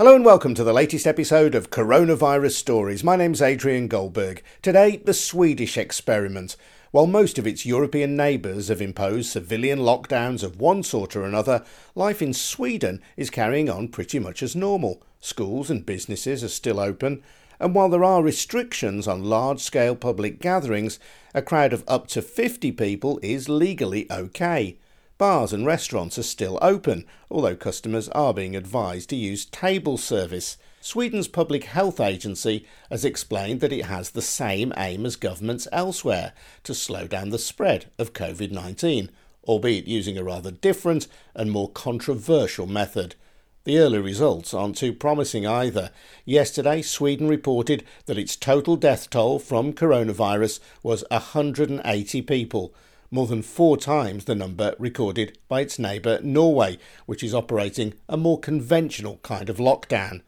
Hello and welcome to the latest episode of Coronavirus Stories. My name's Adrian Goldberg. Today, the Swedish experiment. While most of its European neighbours have imposed civilian lockdowns of one sort or another, life in Sweden is carrying on pretty much as normal. Schools and businesses are still open, and while there are restrictions on large scale public gatherings, a crowd of up to 50 people is legally okay. Bars and restaurants are still open, although customers are being advised to use table service. Sweden's Public Health Agency has explained that it has the same aim as governments elsewhere to slow down the spread of COVID 19, albeit using a rather different and more controversial method. The early results aren't too promising either. Yesterday, Sweden reported that its total death toll from coronavirus was 180 people more than four times the number recorded by its neighbour Norway, which is operating a more conventional kind of lockdown.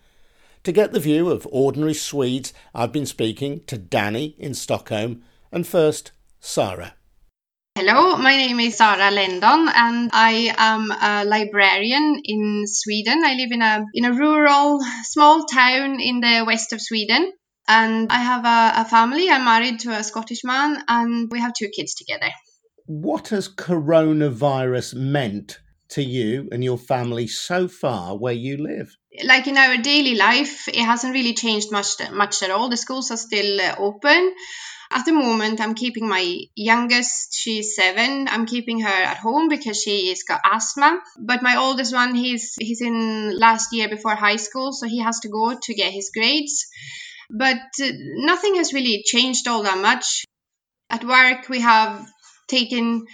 To get the view of ordinary Swedes, I've been speaking to Danny in Stockholm, and first, Sarah. Hello, my name is Sara Lendon and I am a librarian in Sweden. I live in a in a rural small town in the west of Sweden and I have a, a family. I'm married to a Scottish man and we have two kids together what has coronavirus meant to you and your family so far where you live? Like in our daily life, it hasn't really changed much much at all. The schools are still uh, open. At the moment, I'm keeping my youngest, she's seven. I'm keeping her at home because she's got asthma. But my oldest one, he's he's in last year before high school, so he has to go to get his grades. But uh, nothing has really changed all that much. At work, we have taken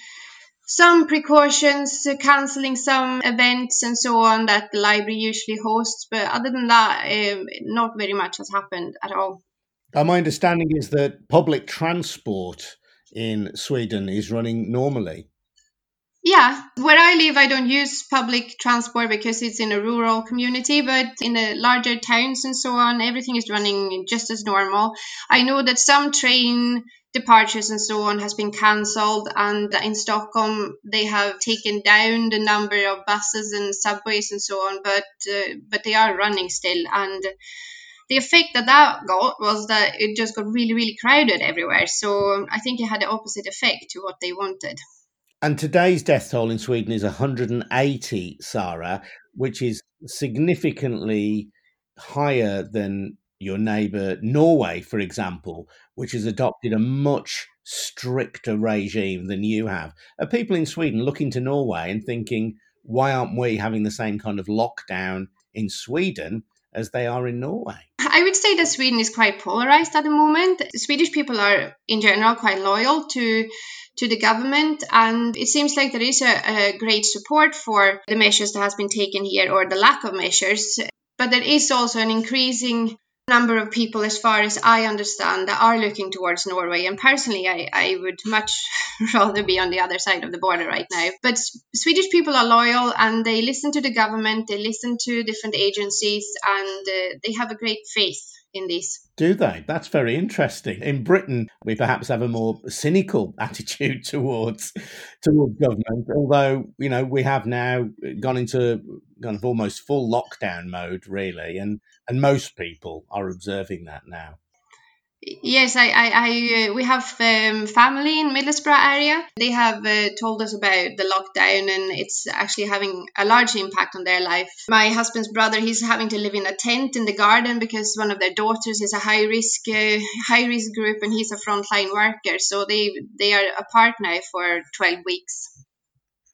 some precautions, uh, cancelling some events and so on that the library usually hosts. But other than that, um, not very much has happened at all. Uh, my understanding is that public transport in Sweden is running normally. Yeah, where I live, I don't use public transport because it's in a rural community, but in the larger towns and so on, everything is running just as normal. I know that some train departures and so on has been cancelled and in stockholm they have taken down the number of buses and subways and so on but uh, but they are running still. And the effect that that got was that it just got really really crowded everywhere. So i think it had the opposite effect to what they wanted. And today's death toll in sweden is 180 sarah which is significantly higher than your neighbour Norway, for example, which has adopted a much stricter regime than you have. Are people in Sweden looking to Norway and thinking, why aren't we having the same kind of lockdown in Sweden as they are in Norway? I would say that Sweden is quite polarized at the moment. Swedish people are, in general, quite loyal to to the government and it seems like there is a, a, great support for the measures that has been taken here or the lack of measures but there is also an increasing number of people, as far as I understand, that are looking towards Norway. And personally, I, I would much rather be on the other side of the border right now. But Swedish people are loyal and they listen to the government, they listen to different agencies, and uh, they have a great faith in these. Do they? That's very interesting. In Britain, we perhaps have a more cynical attitude towards towards government, although you know we have now gone into kind of almost full lockdown mode, really, and and most people are observing that now. Yes, I, I, I uh, we have um, family in Middlesbrough area. They have uh, told us about the lockdown, and it's actually having a large impact on their life. My husband's brother, he's having to live in a tent in the garden because one of their daughters is a high risk uh, high risk group, and he's a frontline worker. So they they are apart now for twelve weeks.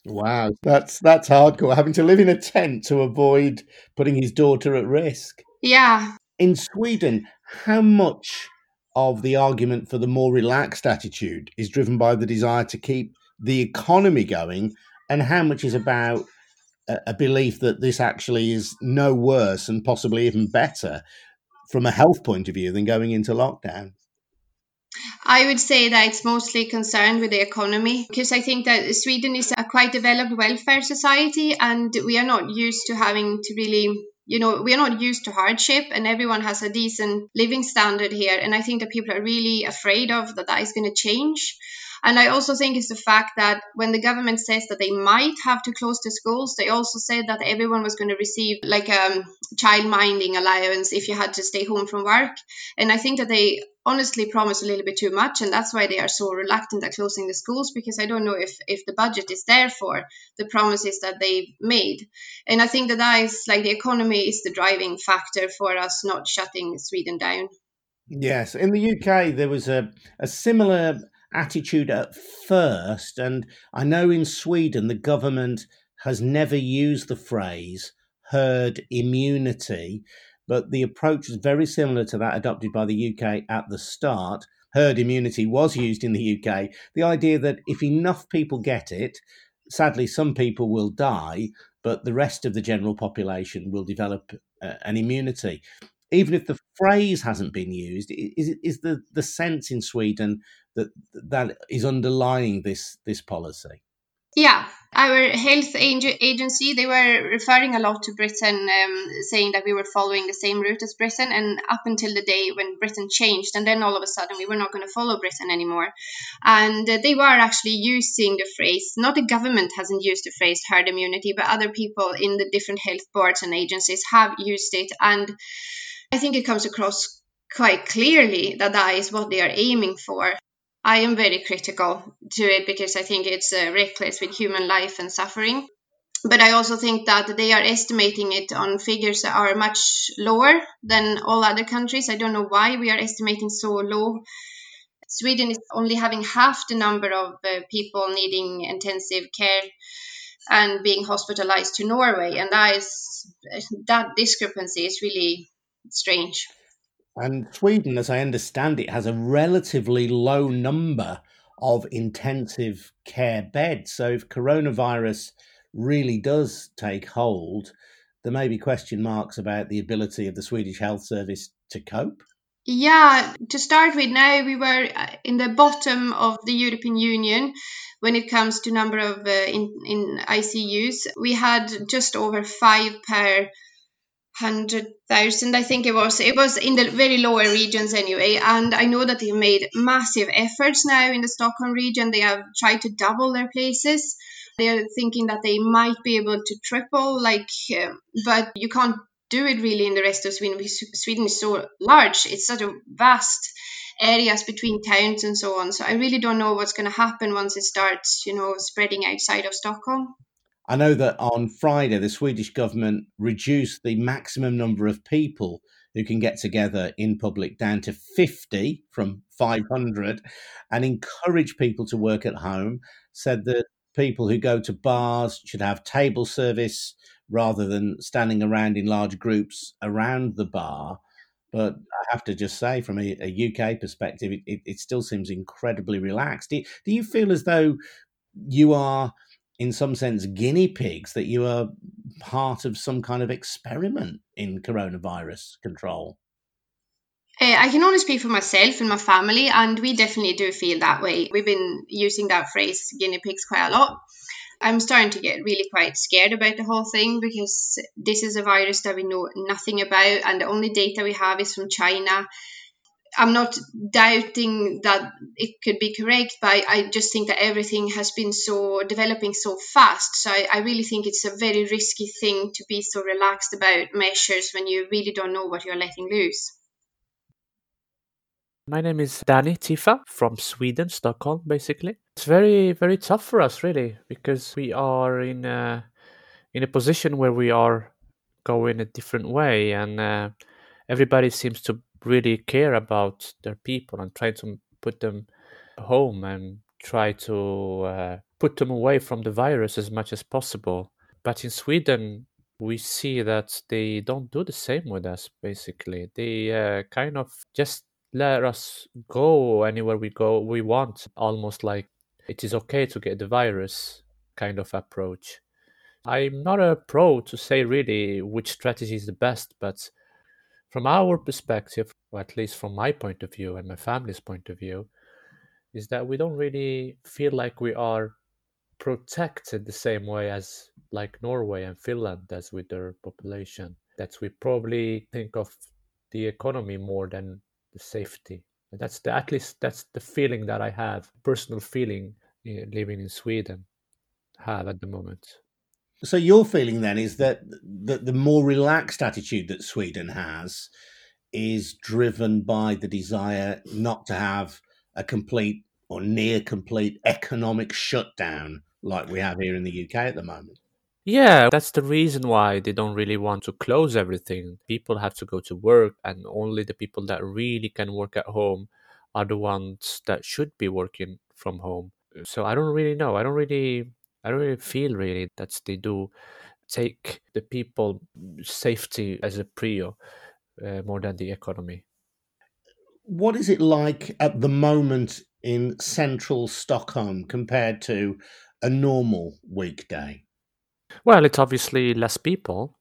Wow, that's that's hardcore. Having to live in a tent to avoid putting his daughter at risk. Yeah. In Sweden, how much of the argument for the more relaxed attitude is driven by the desire to keep the economy going, and how much is about a, a belief that this actually is no worse and possibly even better from a health point of view than going into lockdown? I would say that it's mostly concerned with the economy because I think that Sweden is a quite developed welfare society and we are not used to having to really you know we are not used to hardship and everyone has a decent living standard here and i think that people are really afraid of that that is going to change And I also think it's the fact that when the government says that they might have to close the schools, they also said that everyone was going to receive like a um, child minding allowance if you had to stay home from work. And I think that they honestly promise a little bit too much and that's why they are so reluctant at closing the schools because i don't know if if the budget is there for the promises that they've made. And i think that that is like the economy is the driving factor for us not shutting sweden down. Yes in the uk there was a, a similar attitude at first and i know in sweden the government has never used the phrase herd immunity but the approach was very similar to that adopted by the UK at the start. Herd immunity was used in the UK. The idea that if enough people get it, sadly, some people will die, but the rest of the general population will develop uh, an immunity. Even if the phrase hasn't been used, is, is the, the sense in Sweden that that is underlying this this policy? Yeah, our health agency they were referring a lot to Britain, um, saying that we were following the same route as Britain, and up until the day when Britain changed, and then all of a sudden we were not going to follow Britain anymore, and uh, they were actually using the phrase. Not the government hasn't used the phrase herd immunity, but other people in the different health boards and agencies have used it, and I think it comes across quite clearly that that is what they are aiming for. I am very critical to it because I think it's uh, reckless with human life and suffering. But I also think that they are estimating it on figures that are much lower than all other countries. I don't know why we are estimating so low. Sweden is only having half the number of uh, people needing intensive care and being hospitalized to Norway, and that is that discrepancy is really strange. And Sweden, as I understand it, has a relatively low number of intensive care beds. So if coronavirus really does take hold, there may be question marks about the ability of the Swedish health service to cope. Yeah, to start with, now we were uh, in the bottom of the European Union when it comes to number of uh, in, in ICUs. We had just over five per hundred thousand, I think it was. It was in the very lower regions anyway. And I know that they made massive efforts now in the Stockholm region. They have tried to double their places. They are thinking that they might be able to triple, like, uh, but you can't do it really in the rest of Sweden Sweden is so large. It's such a vast areas between towns and so on. So I really don't know what's going to happen once it starts, you know, spreading outside of Stockholm. I know that on Friday, the Swedish government reduced the maximum number of people who can get together in public down to 50 from 500 and encourage people to work at home. Said that people who go to bars should have table service rather than standing around in large groups around the bar. But I have to just say, from a, a UK perspective, it, it, it, still seems incredibly relaxed. Do, do you feel as though you are in some sense guinea pigs that you are part of some kind of experiment in coronavirus control uh, I can only speak for myself and my family, and we definitely do feel that way. We've been using that phrase guinea pigs quite a lot. I'm starting to get really quite scared about the whole thing because this is a virus that we know nothing about, and the only data we have is from China. I'm not doubting that it could be correct, but I just think that everything has been so developing so fast. So I, I, really think it's a very risky thing to be so relaxed about measures when you really don't know what you're letting loose. My name is Danny Tifa from Sweden, Stockholm, basically. It's very, very tough for us, really, because we are in a, in a position where we are going a different way, and uh, everybody seems to really care about their people and try to put them home and try to uh, put them away from the virus as much as possible. But in Sweden, we see that they don't do the same with us, basically. They uh, kind of just let us go anywhere we go we want almost like it is okay to get the virus kind of approach i'm not a pro to say really which strategy is the best but from our perspective, or at least from my point of view and my family's point of view, is that we don't really feel like we are protected the same way as like Norway and Finland does with their population. That we probably think of the economy more than the safety That's the at least that's the feeling that I have, personal feeling uh, living in Sweden, have at the moment. So your feeling then is that the, the more relaxed attitude that Sweden has is driven by the desire not to have a complete or near complete economic shutdown like we have here in the UK at the moment. Yeah, that's the reason why they don't really want to close everything. People have to go to work, and only the people that really can work at home are the ones that should be working from home. So I don't really know. I don't really, I don't really feel really that they do take the people safety as a prio uh, more than the economy. What is it like at the moment in central Stockholm compared to a normal weekday? Well, it's obviously less people,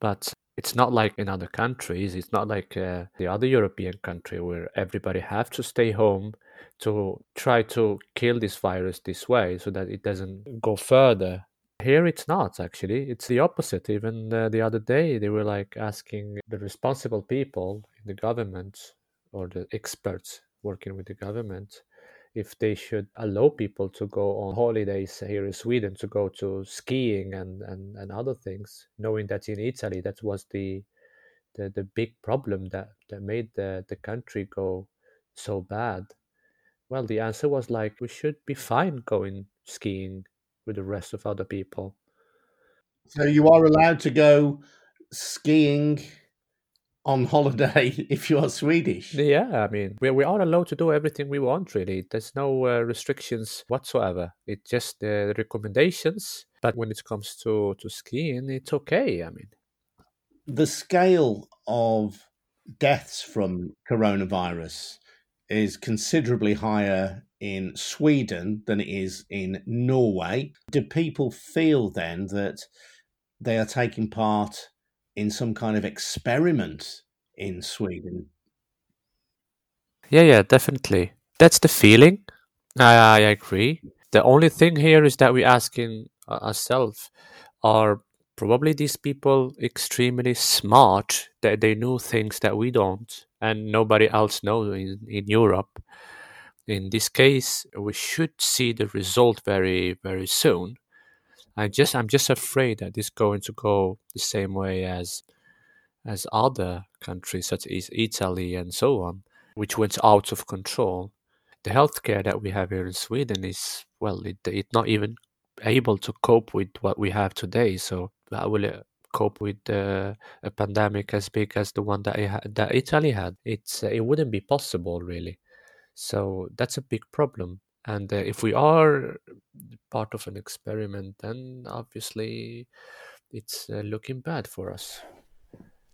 but it's not like in other countries. It's not like uh, the other European country where everybody have to stay home to try to kill this virus this way so that it doesn't go further. Here it's not actually. It's the opposite. Even uh, the other day, they were like asking the responsible people in the government or the experts working with the government if they should allow people to go on holidays here in Sweden to go to skiing and, and, and other things, knowing that in Italy that was the the, the big problem that, that made the, the country go so bad. Well, the answer was like we should be fine going skiing with the rest of other people. So you are allowed to go skiing on holiday if you are Swedish. Yeah, I mean, we, we are allowed to do everything we want, really. There's no uh, restrictions whatsoever. It's just the uh, recommendations. But when it comes to, to skiing, it's okay. I mean, the scale of deaths from coronavirus is considerably higher in Sweden than it is in Norway. Do people feel then that they are taking part in some kind of experiment in Sweden. Yeah, yeah, definitely. That's the feeling. I, I agree. The only thing here is that we're asking uh, ourselves are probably these people extremely smart that they know things that we don't and nobody else knows in, in Europe. In this case, we should see the result very, very soon. I just I'm just afraid that it's going to go the same way as as other countries such as Italy and so on, which went out of control. The healthcare that we have here in Sweden is well, it, it's not even able to cope with what we have today. So how will cope with uh, a pandemic as big as the one that that Italy had? It's it wouldn't be possible really. So that's a big problem. And uh, if we are part of an experiment, then obviously it's uh, looking bad for us.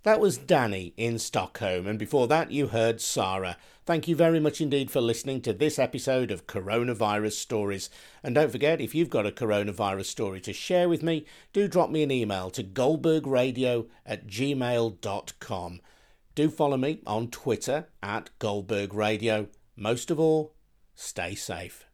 That was Danny in Stockholm, and before that, you heard Sarah. Thank you very much indeed for listening to this episode of Coronavirus Stories. And don't forget, if you've got a coronavirus story to share with me, do drop me an email to goldbergradio at gmail.com. Do follow me on Twitter at goldbergradio. Most of all, stay safe.